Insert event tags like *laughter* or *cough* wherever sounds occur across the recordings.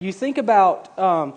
you think about um,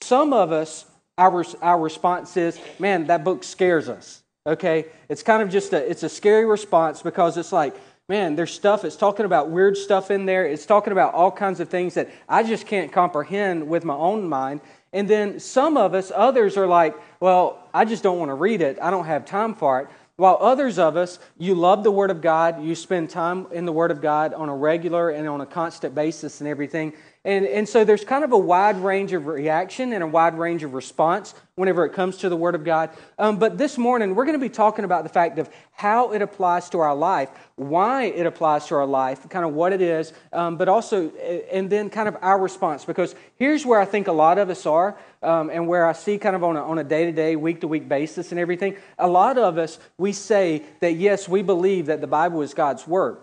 some of us, our, our response is, man, that book scares us. Okay? It's kind of just a, it's a scary response because it's like, man, there's stuff, it's talking about weird stuff in there. It's talking about all kinds of things that I just can't comprehend with my own mind. And then some of us, others are like, well, I just don't want to read it. I don't have time for it. While others of us, you love the Word of God, you spend time in the Word of God on a regular and on a constant basis and everything. And, and so there's kind of a wide range of reaction and a wide range of response whenever it comes to the Word of God. Um, but this morning, we're going to be talking about the fact of how it applies to our life, why it applies to our life, kind of what it is, um, but also, and then kind of our response. Because here's where I think a lot of us are, um, and where I see kind of on a, on a day-to-day, week-to-week basis and everything. A lot of us, we say that, yes, we believe that the Bible is God's Word.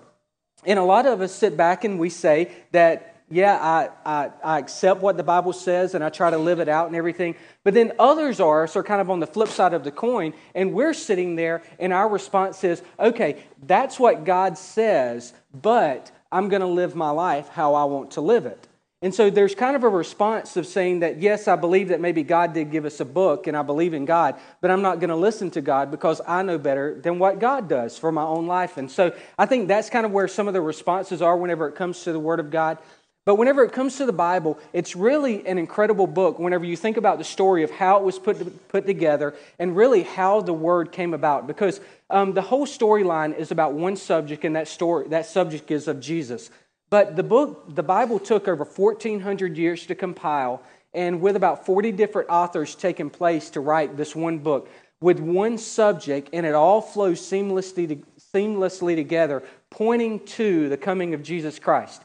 And a lot of us sit back and we say that yeah, I, I, I, accept what the Bible says and I try to live it out and everything. But then others are, so kind of on the flip side of the coin, and we're sitting there and our response is, okay, that's what God says, but I'm going to live my life how I want to live it. And so there's kind of a response of saying that, yes, I believe that maybe God did give us a book and I believe in God, but I'm not going to listen to God because I know better than what God does for my own life. And so I think that's kind of where some of the responses are whenever it comes to the Word of God. But whenever it comes to the Bible, it's really an incredible book whenever you think about the story of how it was put, put together and really how the word came about. Because um, the whole storyline is about one subject, and that, story, that subject is of Jesus. But the book, the Bible took over 1,400 years to compile, and with about 40 different authors taking place to write this one book with one subject, and it all flows seamlessly, seamlessly together, pointing to the coming of Jesus Christ.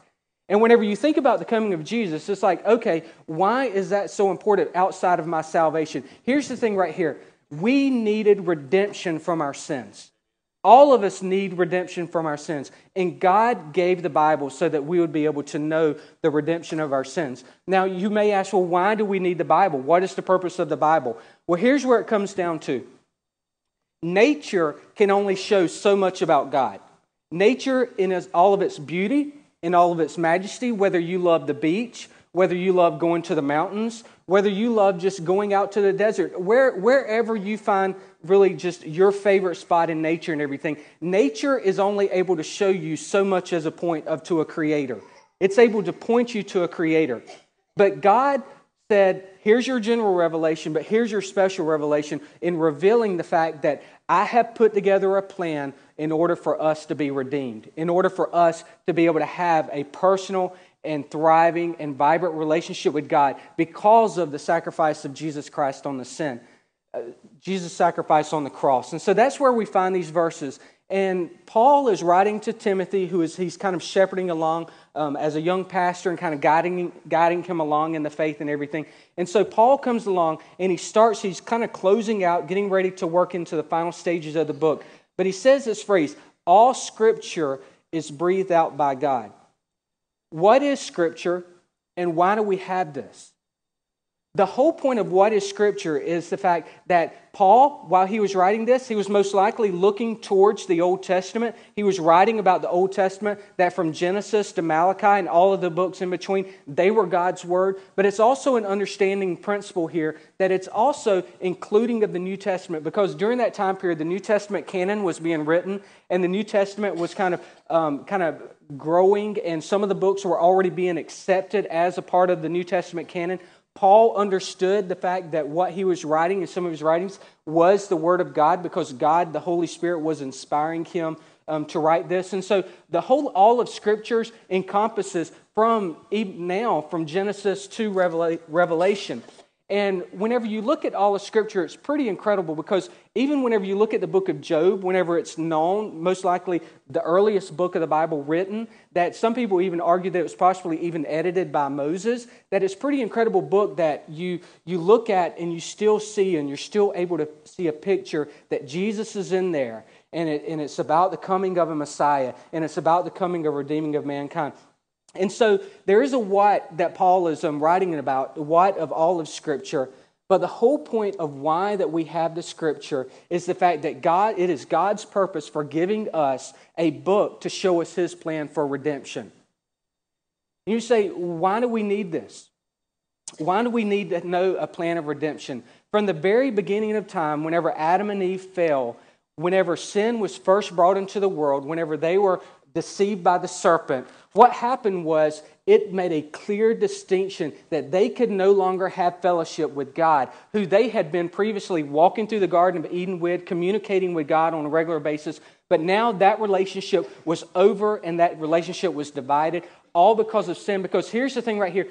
And whenever you think about the coming of Jesus, it's like, okay, why is that so important outside of my salvation? Here's the thing right here we needed redemption from our sins. All of us need redemption from our sins. And God gave the Bible so that we would be able to know the redemption of our sins. Now, you may ask, well, why do we need the Bible? What is the purpose of the Bible? Well, here's where it comes down to nature can only show so much about God. Nature, in all of its beauty, in all of its majesty, whether you love the beach, whether you love going to the mountains, whether you love just going out to the desert, where, wherever you find really just your favorite spot in nature and everything, nature is only able to show you so much as a point of to a creator. It's able to point you to a creator. But God said, here's your general revelation, but here's your special revelation in revealing the fact that I have put together a plan in order for us to be redeemed, in order for us to be able to have a personal and thriving and vibrant relationship with God because of the sacrifice of Jesus Christ on the sin. Uh, Jesus' sacrifice on the cross. And so that's where we find these verses. And Paul is writing to Timothy, who is he's kind of shepherding along um, as a young pastor and kind of guiding, guiding him along in the faith and everything. And so Paul comes along and he starts, he's kind of closing out, getting ready to work into the final stages of the book. But he says this phrase all scripture is breathed out by God. What is scripture and why do we have this? The whole point of what is Scripture is the fact that Paul, while he was writing this, he was most likely looking towards the Old Testament. He was writing about the Old Testament, that from Genesis to Malachi and all of the books in between, they were God's Word. But it's also an understanding principle here that it's also including of the New Testament, because during that time period, the New Testament canon was being written, and the New Testament was kind of, um, kind of growing, and some of the books were already being accepted as a part of the New Testament canon. Paul understood the fact that what he was writing in some of his writings was the Word of God because God, the Holy Spirit, was inspiring him um, to write this. And so the whole, all of Scriptures encompasses from now, from Genesis to Revelation. And whenever you look at all of Scripture, it's pretty incredible because even whenever you look at the book of Job, whenever it's known, most likely the earliest book of the Bible written, that some people even argue that it was possibly even edited by Moses, that it's pretty incredible book that you, you look at and you still see and you're still able to see a picture that Jesus is in there. And, it, and it's about the coming of a Messiah, and it's about the coming of redeeming of mankind. And so there is a what that Paul is um, writing about, the what of all of Scripture. But the whole point of why that we have the Scripture is the fact that God, it is God's purpose for giving us a book to show us His plan for redemption. And you say, why do we need this? why do we need to know a plan of redemption? From the very beginning of time, whenever Adam and Eve fell, whenever sin was first brought into the world, whenever they were deceived by the serpent, what happened was it made a clear distinction that they could no longer have fellowship with God, who they had been previously walking through the Garden of Eden with, communicating with God on a regular basis. But now that relationship was over and that relationship was divided, all because of sin. Because here's the thing right here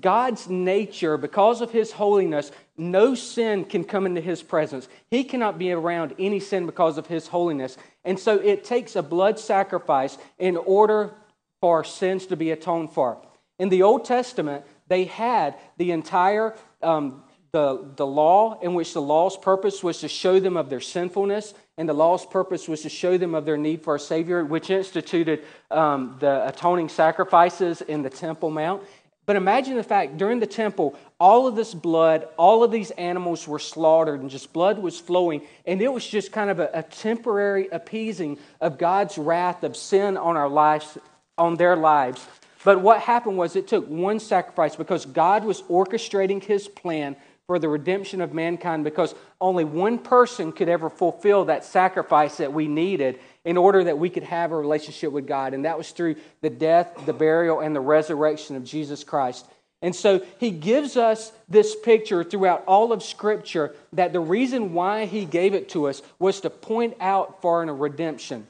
God's nature, because of his holiness, no sin can come into his presence. He cannot be around any sin because of his holiness. And so it takes a blood sacrifice in order for sins to be atoned for. In the Old Testament, they had the entire um, the, the law in which the law's purpose was to show them of their sinfulness and the law's purpose was to show them of their need for a savior which instituted um, the atoning sacrifices in the temple mount but imagine the fact during the temple, all of this blood, all of these animals were slaughtered, and just blood was flowing. And it was just kind of a, a temporary appeasing of God's wrath of sin on our lives, on their lives. But what happened was it took one sacrifice because God was orchestrating his plan for the redemption of mankind because only one person could ever fulfill that sacrifice that we needed in order that we could have a relationship with God. And that was through the death, the burial, and the resurrection of Jesus Christ. And so he gives us this picture throughout all of Scripture that the reason why he gave it to us was to point out for a redemption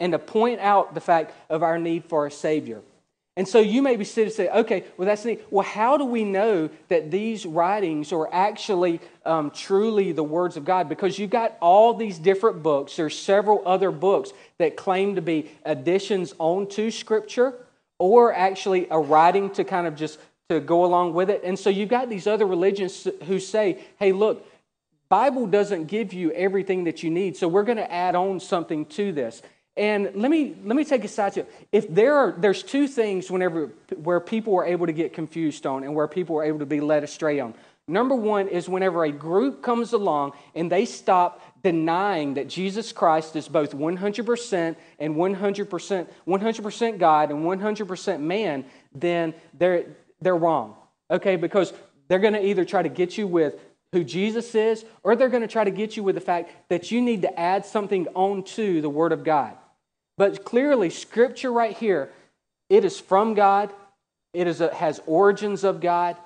and to point out the fact of our need for a Savior. And so you may be sitting and say, okay, well, that's neat. Well, how do we know that these writings are actually um, truly the words of God? Because you've got all these different books. There's several other books that claim to be additions onto Scripture or actually a writing to kind of just to go along with it. And so you've got these other religions who say, hey, look, Bible doesn't give you everything that you need, so we're going to add on something to this. And let me let me take a side to if there are there's two things whenever where people are able to get confused on and where people are able to be led astray on. Number one is whenever a group comes along and they stop denying that Jesus Christ is both 100% and 100% 100% God and 100% man, then they're they're wrong. Okay, because they're going to either try to get you with who Jesus is, or they're going to try to get you with the fact that you need to add something onto the Word of God. But clearly, Scripture right here, it is from God, it is a, has origins of God,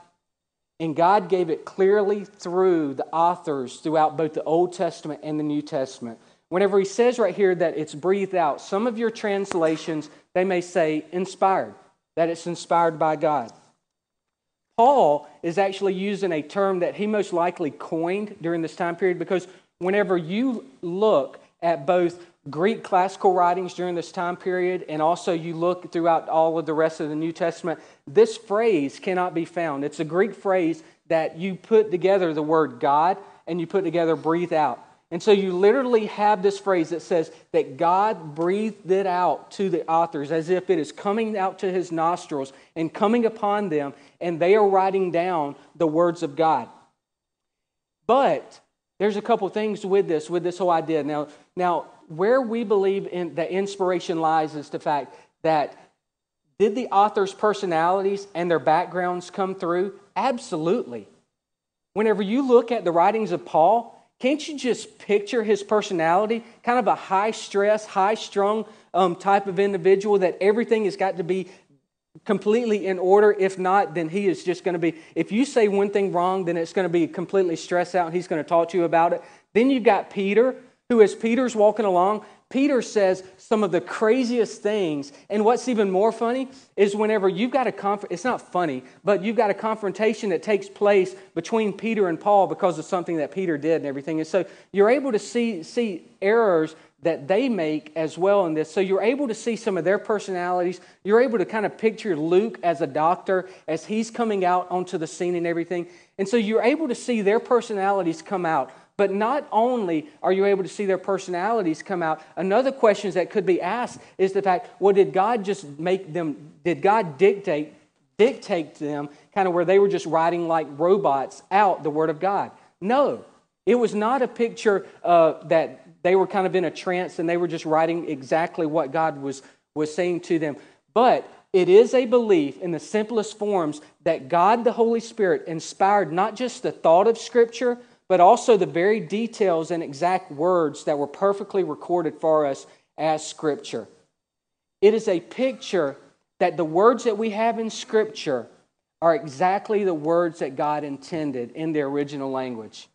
and God gave it clearly through the authors throughout both the Old Testament and the New Testament. Whenever he says right here that it's breathed out, some of your translations, they may say inspired, that it's inspired by God. Paul is actually using a term that he most likely coined during this time period because whenever you look at both Greek classical writings during this time period, and also you look throughout all of the rest of the New Testament, this phrase cannot be found. It's a Greek phrase that you put together the word God and you put together breathe out. And so you literally have this phrase that says that God breathed it out to the authors as if it is coming out to his nostrils and coming upon them, and they are writing down the words of God. But there's a couple things with this, with this whole idea. Now, now where we believe in that inspiration lies is the fact that did the author's personalities and their backgrounds come through? Absolutely. Whenever you look at the writings of Paul, can't you just picture his personality? Kind of a high stress, high strung um, type of individual that everything has got to be completely in order. If not, then he is just going to be, if you say one thing wrong, then it's going to be completely stressed out and he's going to talk to you about it. Then you've got Peter, who, as Peter's walking along, Peter says some of the craziest things. And what's even more funny is whenever you've got a conf- it's not funny, but you've got a confrontation that takes place between Peter and Paul because of something that Peter did and everything. And so you're able to see, see errors that they make as well in this. So you're able to see some of their personalities. You're able to kind of picture Luke as a doctor as he's coming out onto the scene and everything. And so you're able to see their personalities come out. But not only are you able to see their personalities come out, another question that could be asked is the fact, well, did God just make them, did God dictate, dictate to them kind of where they were just writing like robots out the Word of God? No. It was not a picture uh, that they were kind of in a trance and they were just writing exactly what God was, was saying to them. But it is a belief in the simplest forms that God the Holy Spirit inspired not just the thought of Scripture, but also the very details and exact words that were perfectly recorded for us as Scripture. It is a picture that the words that we have in Scripture are exactly the words that God intended in the original language.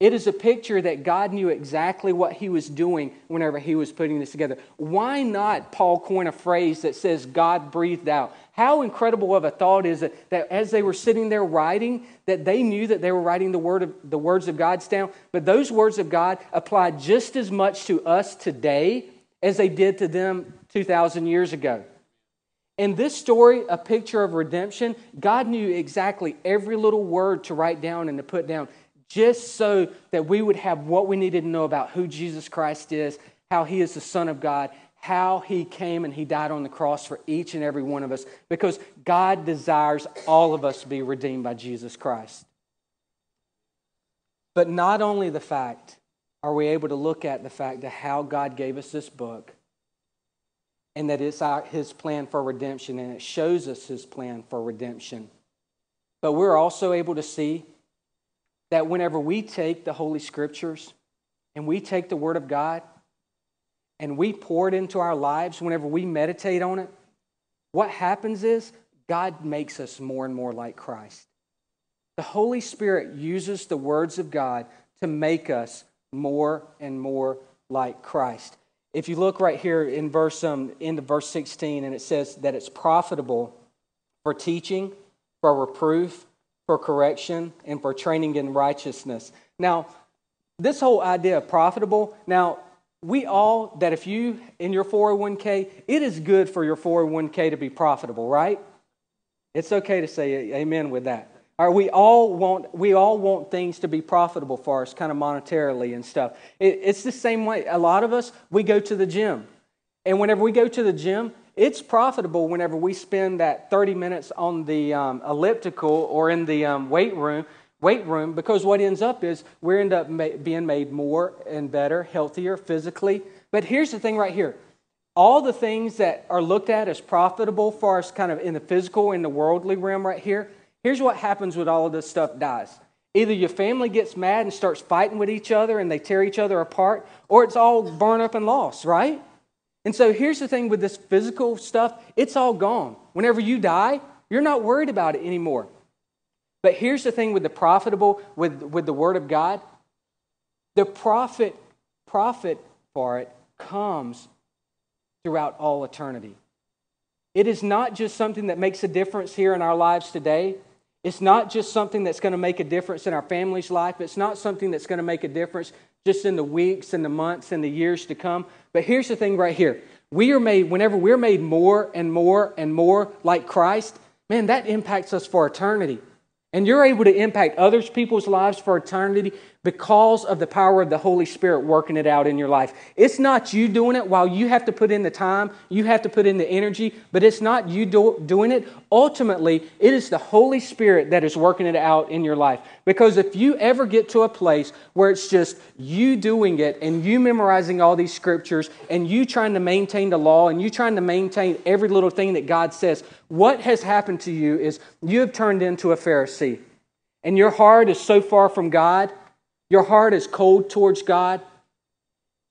It is a picture that God knew exactly what he was doing whenever he was putting this together. Why not Paul coin a phrase that says God breathed out? How incredible of a thought is it that as they were sitting there writing, that they knew that they were writing the word of the words of God down, but those words of God apply just as much to us today as they did to them 2,000 years ago. In this story, a picture of redemption, God knew exactly every little word to write down and to put down just so that we would have what we needed to know about who Jesus Christ is, how he is the Son of God, how he came and he died on the cross for each and every one of us, because God desires all of us to be redeemed by Jesus Christ. But not only the fact are we able to look at the fact of how God gave us this book and that it's our, his plan for redemption and it shows us his plan for redemption. But we're also able to see that whenever we take the Holy Scriptures and we take the Word of God and we pour it into our lives, whenever we meditate on it, what happens is God makes us more and more like Christ. The Holy Spirit uses the words of God to make us more and more like Christ. If you look right here in verse um, into verse 16, and it says that it's profitable for teaching, for reproof, for correction, and for training in righteousness. Now, this whole idea of profitable, now, we all, that if you, in your 401k, it is good for your 401k to be profitable, right? It's okay to say amen with that. All right, we all want we all want things to be profitable for us, kind of monetarily and stuff. It, it's the same way. A lot of us we go to the gym, and whenever we go to the gym, it's profitable whenever we spend that 30 minutes on the um, elliptical or in the um, weight room weight room because what ends up is we end up ma- being made more and better healthier physically. But here's the thing right here. All the things that are looked at as profitable for us kind of in the physical in the worldly realm right here here's what happens when all of this stuff dies. Either your family gets mad and starts fighting with each other and they tear each other apart or it's all burned up and lost right and so here's the thing with this physical stuff it's all gone. Whenever you die, you're not worried about it anymore. But here's the thing with the profitable, with, with the Word of God the profit, profit for it comes throughout all eternity. It is not just something that makes a difference here in our lives today. It's not just something that's going to make a difference in our family's life. It's not something that's going to make a difference just in the weeks and the months and the years to come. But here's the thing right here. We are made, whenever we're made more and more and more like Christ, man, that impacts us for eternity. And you're able to impact others people's lives for eternity because of the power of the Holy Spirit working it out in your life. It's not you doing it while you have to put in the time, you have to put in the energy, but it's not you do, doing it. Ultimately, it is the Holy Spirit that is working it out in your life. Because if you ever get to a place where it's just you doing it and you memorizing all these scriptures and you trying to maintain the law and you trying to maintain every little thing that God says, what has happened to you is you have turned into a Pharisee. And your heart is so far from God your heart is cold towards God.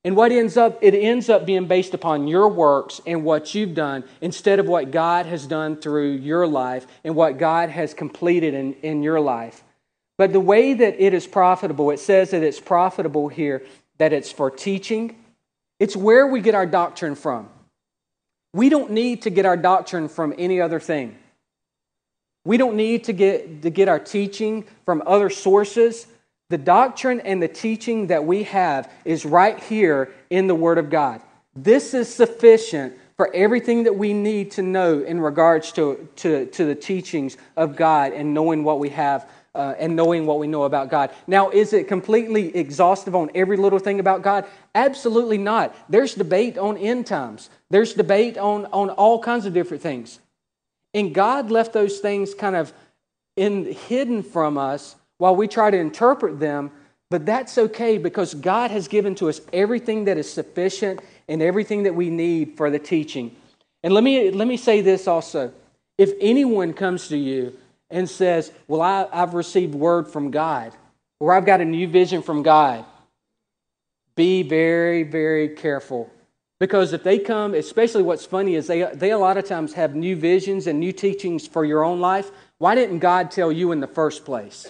And what ends up, it ends up being based upon your works and what you've done instead of what God has done through your life and what God has completed in, in your life. But the way that it is profitable, it says that it's profitable here, that it's for teaching. It's where we get our doctrine from. We don't need to get our doctrine from any other thing. We don't need to get, to get our teaching from other sources. The doctrine and the teaching that we have is right here in the Word of God. This is sufficient for everything that we need to know in regards to, to, to the teachings of God and knowing what we have uh, and knowing what we know about God. Now, is it completely exhaustive on every little thing about God? Absolutely not. There's debate on end times, there's debate on, on all kinds of different things. And God left those things kind of in, hidden from us while we try to interpret them, but that's okay because God has given to us everything that is sufficient and everything that we need for the teaching. And let me, let me say this also. If anyone comes to you and says, Well, I, I've received word from God, or I've got a new vision from God, be very, very careful. Because if they come, especially what's funny is they, they a lot of times have new visions and new teachings for your own life. Why didn't God tell you in the first place?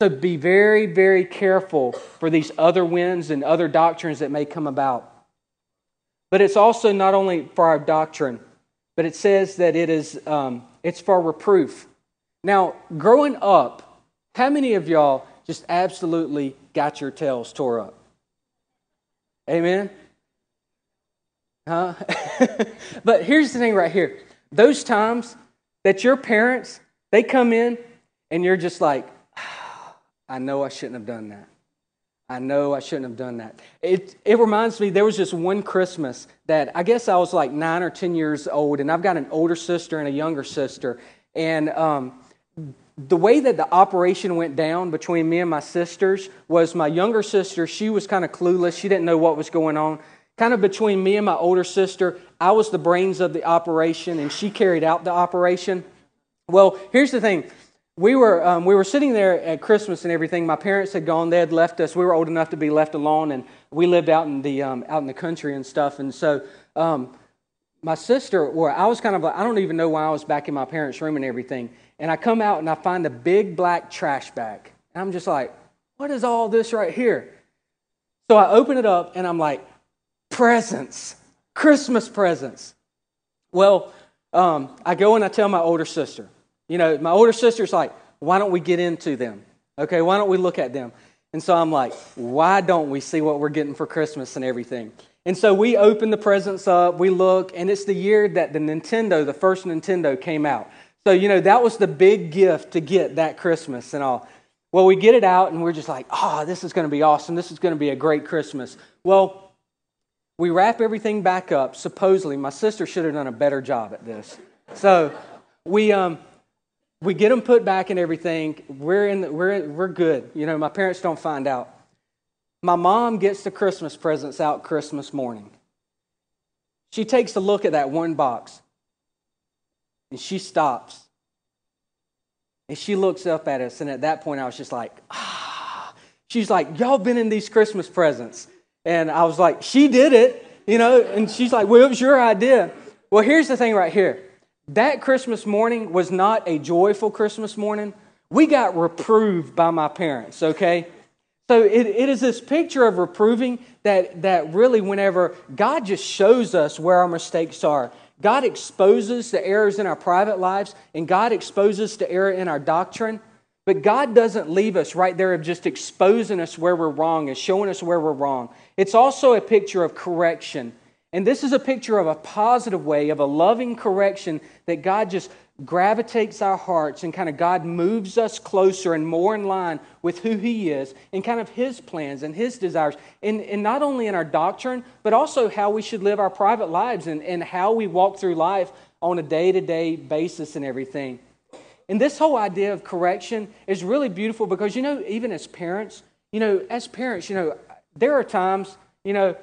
So be very, very careful for these other winds and other doctrines that may come about. But it's also not only for our doctrine, but it says that it is um, it's for reproof. Now, growing up, how many of y'all just absolutely got your tails tore up? Amen. Huh? *laughs* but here's the thing right here. Those times that your parents they come in and you're just like, I know I shouldn't have done that. I know I shouldn't have done that. It, it reminds me, there was just one Christmas that I guess I was like nine or 10 years old, and I've got an older sister and a younger sister. And um, the way that the operation went down between me and my sisters was my younger sister, she was kind of clueless. She didn't know what was going on. Kind of between me and my older sister, I was the brains of the operation, and she carried out the operation. Well, here's the thing we were, um, we were sitting there at Christmas and everything. My parents had gone. They had left us. We were old enough to be left alone, and we lived out in the, um, out in the country and stuff. And so um, my sister, or I was kind of I don't even know why I was back in my parents' room and everything. And I come out and I find a big black trash bag. And I'm just like, what is all this right here? So I open it up and I'm like, presents, Christmas presents. Well, um, I go and I tell my older sister. You know, my older sister's like, why don't we get into them? Okay, why don't we look at them? And so I'm like, why don't we see what we're getting for Christmas and everything? And so we open the presents up, we look, and it's the year that the Nintendo, the first Nintendo, came out. So, you know, that was the big gift to get that Christmas and all. Well, we get it out and we're just like, oh, this is going to be awesome. This is going to be a great Christmas. Well, we wrap everything back up. Supposedly, my sister should have done a better job at this. So we, um, we get them put back and everything. We're, in the, we're, we're good. You know, my parents don't find out. My mom gets the Christmas presents out Christmas morning. She takes a look at that one box and she stops. And she looks up at us. And at that point, I was just like, ah. She's like, Y'all been in these Christmas presents. And I was like, She did it, you know. And she's like, Well, it was your idea. Well, here's the thing right here that Christmas morning was not a joyful Christmas morning. We got reproved by my parents, okay? So it, it is this picture of reproving that, that really, whenever God just shows us where our mistakes are, God exposes the errors in our private lives, and God exposes the error in our doctrine. But God doesn't leave us right there of just exposing us where we're wrong and showing us where we're wrong. It's also a picture of correction and this is a picture of a positive way, of a loving correction that God just gravitates our hearts and kind of God moves us closer and more in line with who He is and kind of His plans and His desires. And, and not only in our doctrine, but also how we should live our private lives and, and how we walk through life on a day to day basis and everything. And this whole idea of correction is really beautiful because, you know, even as parents, you know, as parents, you know, there are times, you know,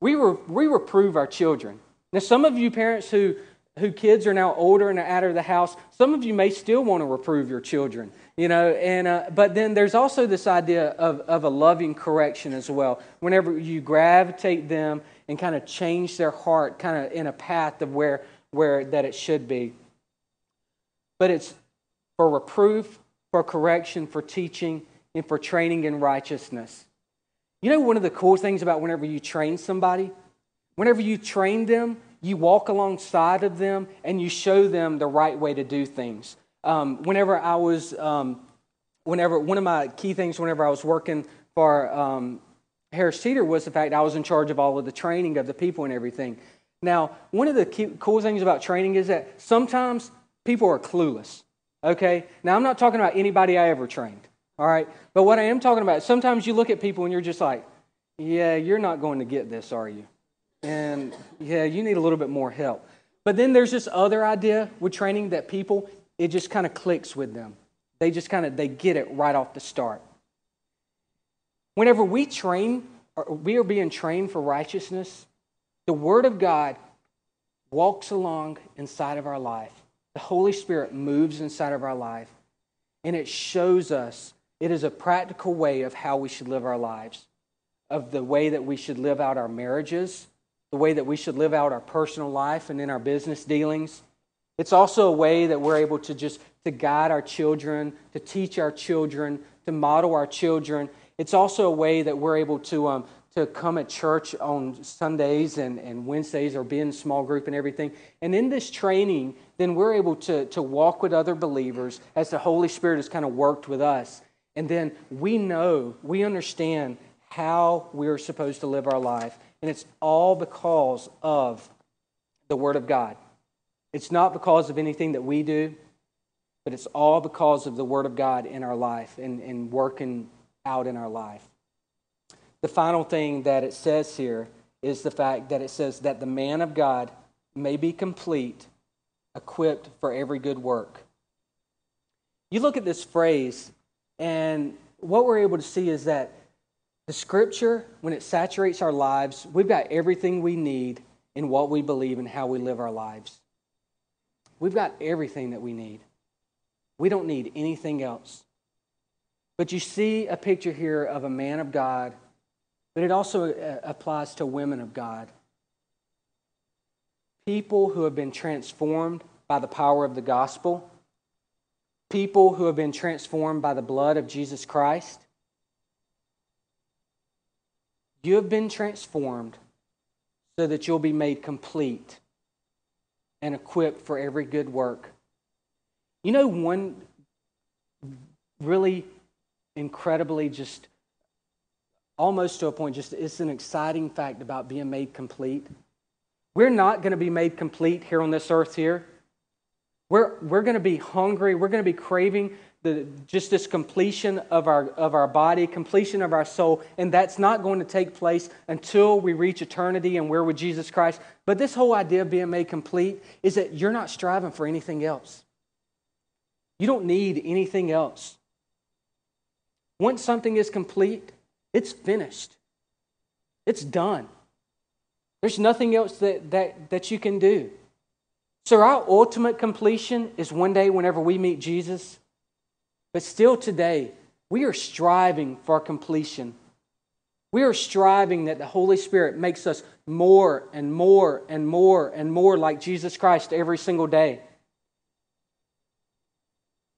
we, re, we reprove our children. Now, some of you parents who, who kids are now older and are out of the house, some of you may still want to reprove your children, you know, and, uh, but then there's also this idea of, of a loving correction as well. Whenever you gravitate them and kind of change their heart kind of in a path of where, where that it should be. But it's for reproof, for correction, for teaching, and for training in righteousness. You know, one of the cool things about whenever you train somebody, whenever you train them, you walk alongside of them and you show them the right way to do things. Um, whenever I was, um, whenever one of my key things, whenever I was working for um, Harris Teeter, was the fact I was in charge of all of the training of the people and everything. Now, one of the key, cool things about training is that sometimes people are clueless. Okay? Now, I'm not talking about anybody I ever trained. All right? But what I am talking about, sometimes you look at people and you're just like, yeah, you're not going to get this, are you? And yeah, you need a little bit more help. But then there's this other idea with training that people, it just kind of clicks with them. They just kind of, they get it right off the start. Whenever we train, or we are being trained for righteousness, the Word of God walks along inside of our life. The Holy Spirit moves inside of our life, and it shows us, it is a practical way of how we should live our lives, of the way that we should live out our marriages, the way that we should live out our personal life and in our business dealings. It's also a way that we're able to just to guide our children, to teach our children, to model our children. It's also a way that we're able to um, to come at church on Sundays and, and Wednesdays or be in small group and everything. And in this training, then we're able to, to walk with other believers as the Holy Spirit has kind of worked with us. And then we know, we understand how we're supposed to live our life. And it's all because of the Word of God. It's not because of anything that we do, but it's all because of the Word of God in our life and, and working out in our life. The final thing that it says here is the fact that it says that the man of God may be complete, equipped for every good work. You look at this phrase, and what we're able to see is that the scripture, when it saturates our lives, we've got everything we need in what we believe and how we live our lives. We've got everything that we need. We don't need anything else. But you see a picture here of a man of God but it also uh, applies to women of God. People who have been transformed by the power of the gospel, people who have been transformed by the blood of Jesus Christ. You have been transformed so that you'll be made complete and equipped for every good work. You know, one really incredibly just almost to a point, just it's an exciting fact about being made complete. We're not going to be made complete here on this earth here. We're, we're going to be hungry. We're going to be craving the, just this completion of our, of our body, completion of our soul. And that's not going to take place until we reach eternity and we're with Jesus Christ. But this whole idea of being made complete is that you're not striving for anything else. You don't need anything else. Once something is complete, it's finished. It's done. There's nothing else that, that, that you can do. So, our ultimate completion is one day whenever we meet Jesus. But still today, we are striving for completion. We are striving that the Holy Spirit makes us more and more and more and more like Jesus Christ every single day.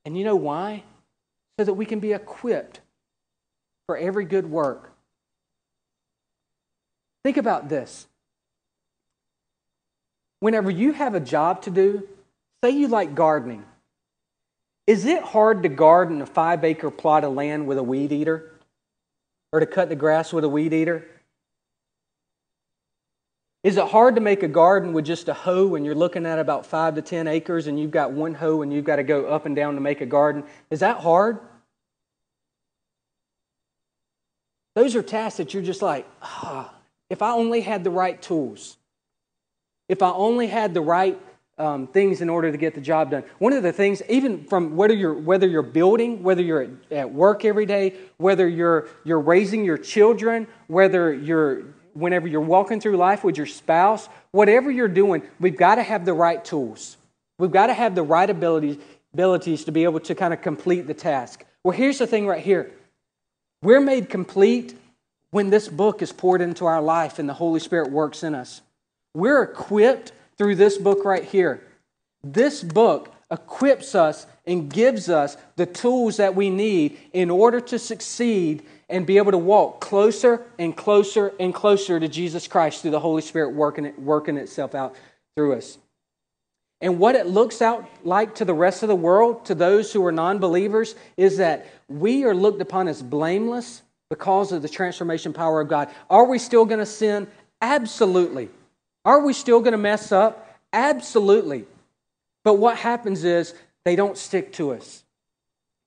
And you know why? So that we can be equipped for every good work. Think about this. Whenever you have a job to do, say you like gardening, is it hard to garden a five acre plot of land with a weed eater? Or to cut the grass with a weed eater? Is it hard to make a garden with just a hoe when you're looking at about five to ten acres and you've got one hoe and you've got to go up and down to make a garden? Is that hard? Those are tasks that you're just like, ah, if I only had the right tools, if I only had the right um, things in order to get the job done. One of the things, even from whether you're whether you're building, whether you're at, at work every day, whether you're you're raising your children, whether you're whenever you're walking through life with your spouse, whatever you're doing, we've got to have the right tools. We've got to have the right abilities abilities to be able to kind of complete the task. Well, here's the thing right here. We're made complete when this book is poured into our life and the Holy Spirit works in us. We're equipped through this book right here. This book equips us and gives us the tools that we need in order to succeed and be able to walk closer and closer and closer to Jesus Christ through the Holy Spirit working, it, working itself out through us. And what it looks out like to the rest of the world, to those who are non believers, is that we are looked upon as blameless because of the transformation power of God. Are we still going to sin? Absolutely. Are we still going to mess up? Absolutely. But what happens is they don't stick to us.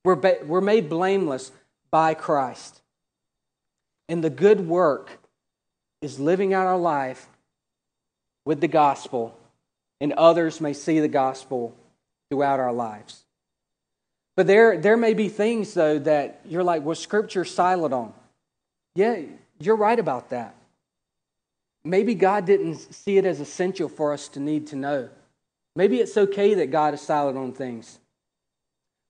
We're, ba- we're made blameless by Christ. And the good work is living out our life with the gospel and others may see the gospel throughout our lives. But there, there may be things, though, that you're like, well, Scripture's silent on. Yeah, you're right about that. Maybe God didn't see it as essential for us to need to know. Maybe it's okay that God is silent on things.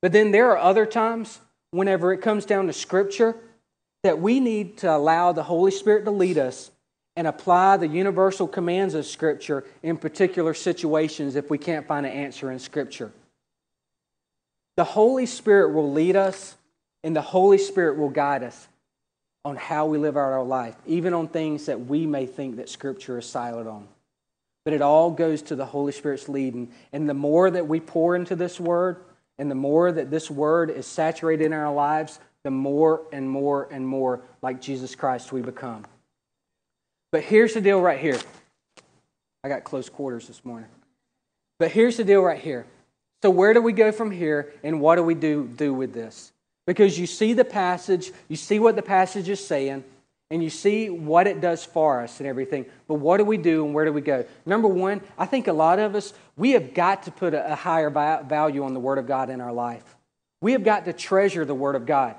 But then there are other times, whenever it comes down to Scripture, that we need to allow the Holy Spirit to lead us and apply the universal commands of Scripture in particular situations if we can't find an answer in Scripture. The Holy Spirit will lead us, and the Holy Spirit will guide us on how we live out our life, even on things that we may think that Scripture is silent on. But it all goes to the Holy Spirit's leading. And the more that we pour into this Word, and the more that this Word is saturated in our lives, the more and more and more like Jesus Christ we become. But here's the deal right here. I got close quarters this morning. But here's the deal right here. So, where do we go from here, and what do we do, do with this? Because you see the passage, you see what the passage is saying, and you see what it does for us and everything. But what do we do and where do we go? Number one, I think a lot of us, we have got to put a, higher value on the Word of God in our life. We have got to treasure the Word of God.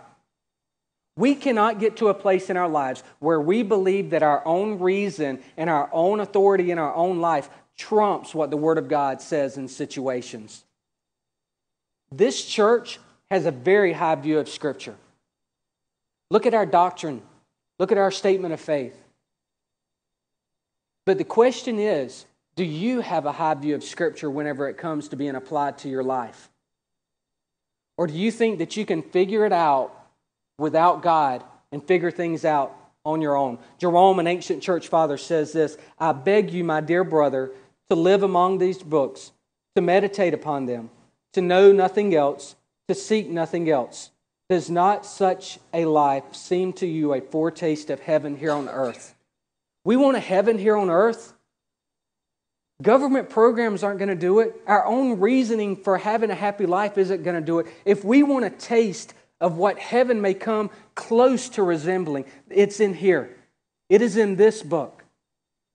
We cannot get to a place in our lives where we believe that our own reason and our own authority in our own life trumps what the Word of God says in situations. This church has a very high view of Scripture. Look at our doctrine, look at our statement of faith. But the question is do you have a high view of Scripture whenever it comes to being applied to your life? Or do you think that you can figure it out without God and figure things out on your own? Jerome, an ancient church father, says this I beg you, my dear brother, to live among these books, to meditate upon them, to know nothing else, to seek nothing else. Does not such a life seem to you a foretaste of heaven here on earth? We want a heaven here on earth. Government programs aren't going to do it. Our own reasoning for having a happy life isn't going to do it. If we want a taste of what heaven may come close to resembling, it's in here. It is in this book.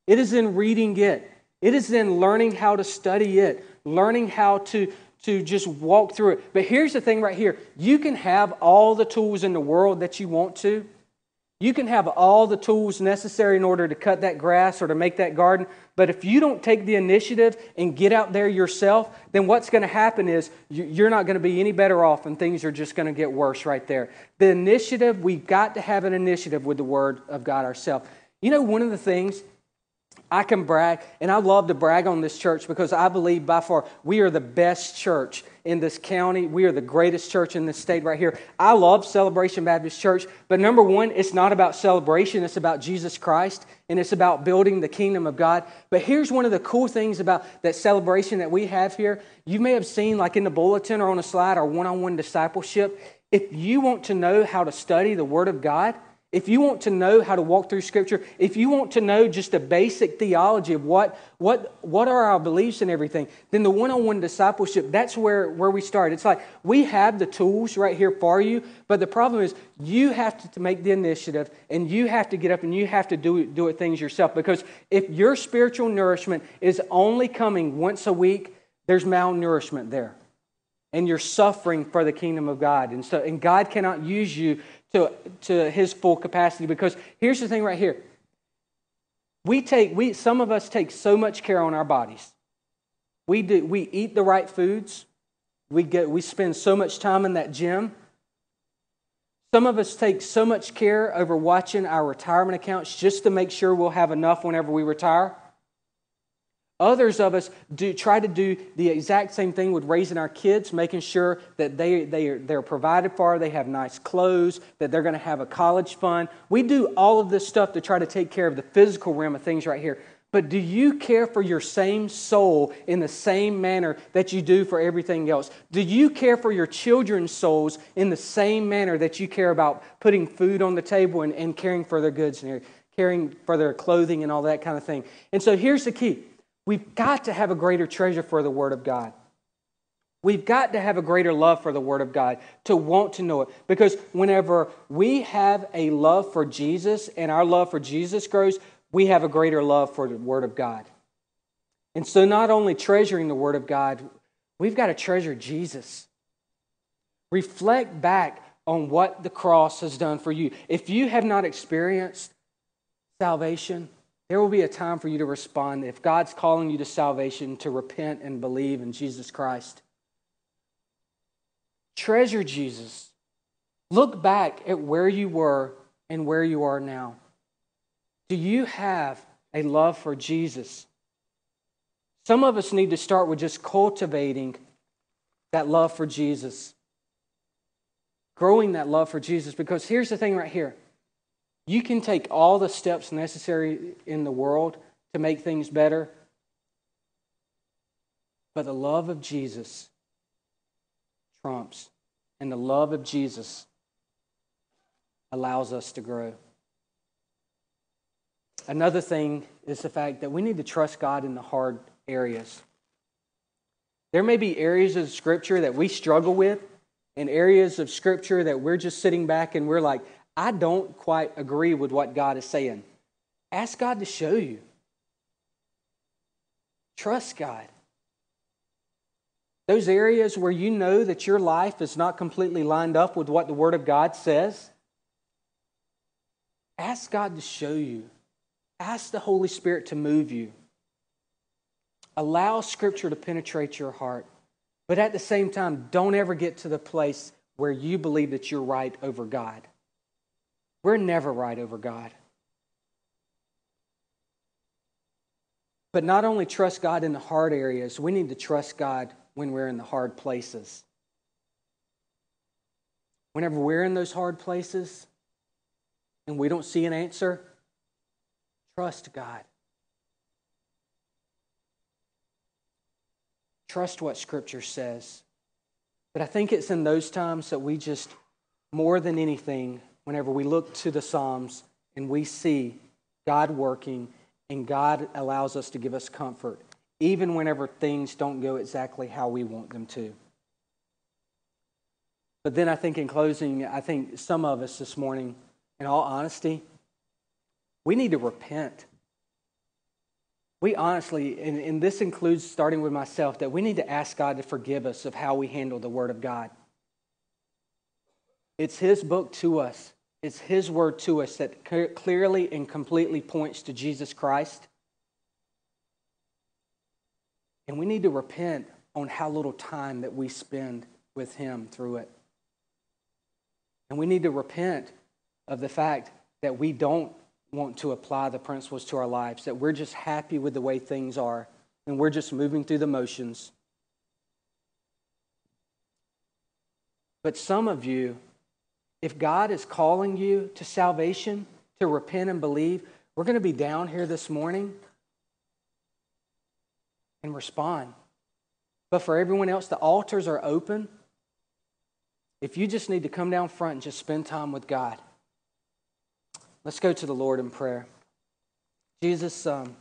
It is in reading it. It is in learning how to study it, learning how to, to just walk through it. But here's the thing right here you can have all the tools in the world that you want to. You can have all the tools necessary in order to cut that grass or to make that garden, but if you don't take the initiative and get out there yourself, then what's going to happen is you're not going to be any better off and things are just going to get worse right there. The initiative, we've got to have an initiative with the Word of God ourselves. You know, one of the things I can brag, and I love to brag on this church because I believe by far we are the best church in this county. We are the greatest church in this state right here. I love Celebration Baptist Church, but number one, it's not about celebration, it's about Jesus Christ and it's about building the kingdom of God. But here's one of the cool things about that celebration that we have here. You may have seen, like in the bulletin or on a slide, our one on one discipleship. If you want to know how to study the Word of God, if you want to know how to walk through Scripture, if you want to know just a basic theology of what, what, what are our beliefs and everything, then the one on one discipleship, that's where, where we start. It's like we have the tools right here for you, but the problem is you have to, to make the initiative and you have to get up and you have to do, do it things yourself. Because if your spiritual nourishment is only coming once a week, there's malnourishment there and you're suffering for the kingdom of God. And so and God cannot use you to, to his full capacity. Because here's the thing right here. We take, we, some of us take so much care on our bodies. We, do, we eat the right foods. We, get, we spend so much time in that gym. Some of us take so much care over watching our retirement accounts just to make sure we'll have enough whenever we retire. Others of us do try to do the exact same thing with raising our kids, making sure that they, they are, they're provided for, they have nice clothes, that they're going to have a college fund. We do all of this stuff to try to take care of the physical realm of things right here. But do you care for your same soul in the same manner that you do for everything else? Do you care for your children's souls in the same manner that you care about putting food on the table and, and caring for their goods and caring for their clothing and all that kind of thing? And so here's the key We've got to have a greater treasure for the Word of God. We've got to have a greater love for the Word of God to want to know it. Because whenever we have a love for Jesus and our love for Jesus grows, we have a greater love for the Word of God. And so, not only treasuring the Word of God, we've got to treasure Jesus. Reflect back on what the cross has done for you. If you have not experienced salvation, There will be a time for you to respond if God's calling you to salvation to repent and believe in Jesus Christ. Treasure Jesus. Look back at where you were and where you are now. Do you have a love for Jesus? Some of us need to start with just cultivating that love for Jesus, growing that love for Jesus. Because here's the thing right here you can take all the steps necessary in the world to make things better, but the love of Jesus trumps, and the love of Jesus allows us to grow. Another thing is the fact that we need to trust God in the hard areas. There may be areas of Scripture that we struggle with, and areas of Scripture that we're just sitting back and we're like, I don't quite agree with what God is saying. Ask God to show you. Trust God. Those areas where you know that your life is not completely lined up with what the Word of God says, ask God to show you. Ask the Holy Spirit to move you. Allow Scripture to penetrate your heart. But at the same time, don't ever get to the place where you believe that you're right over God. We're never right over God. But not only trust God in the hard areas, we need to trust God when we're in the hard places. Whenever we're in those hard places and we don't see an answer, trust God. Trust what Scripture says. But I think it's in those times that we just, more than anything, whenever we look to the Psalms and we see God working and God allows us to give us comfort, even whenever things don't go exactly how we want them to. But then I think in closing, I think some of us this morning, in all honesty, we need to repent we honestly, and, and this includes starting with myself, that we need to ask God to forgive us of how we handle the Word of God. It's His book to us, it's His Word to us that clearly and completely points to Jesus Christ. And we need to repent on how little time that we spend with Him through it. And we need to repent of the fact that we don't want to apply the principles to our lives, that we're just happy with the way things are and we're just moving through the motions. But some of you, if God is calling you to salvation, to repent and believe, we're going to be down here this morning and respond. But for everyone else, the altars are open. If you just need to come down front and just spend time with God. Let's go to the Lord in prayer. Jesus, um,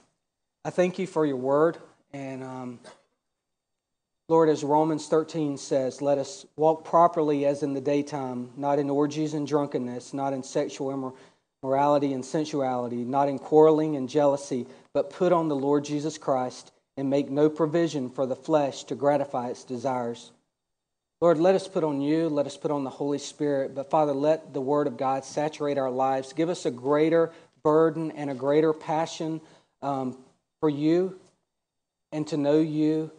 I thank you for your word. And um, Lord, as Romans 13 says, let us walk properly as in the daytime, not in orgies and drunkenness, not in sexual immorality and sensuality, not in quarreling and jealousy, but put on the Lord Jesus Christ and make no provision for the flesh to gratify its desires. Lord, let us put on you, let us put on the Holy Spirit. But Father, let the Word of God saturate our lives. Give us a greater burden and a greater passion um, for you and to know you,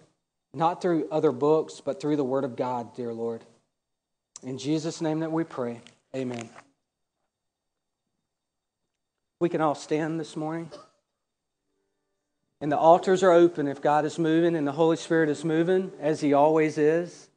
not through other books, but through the Word of God, dear Lord. In Jesus' name that we pray. Amen. We can all stand this morning. And the altars are open if God is moving and the Holy Spirit is moving, as He always is.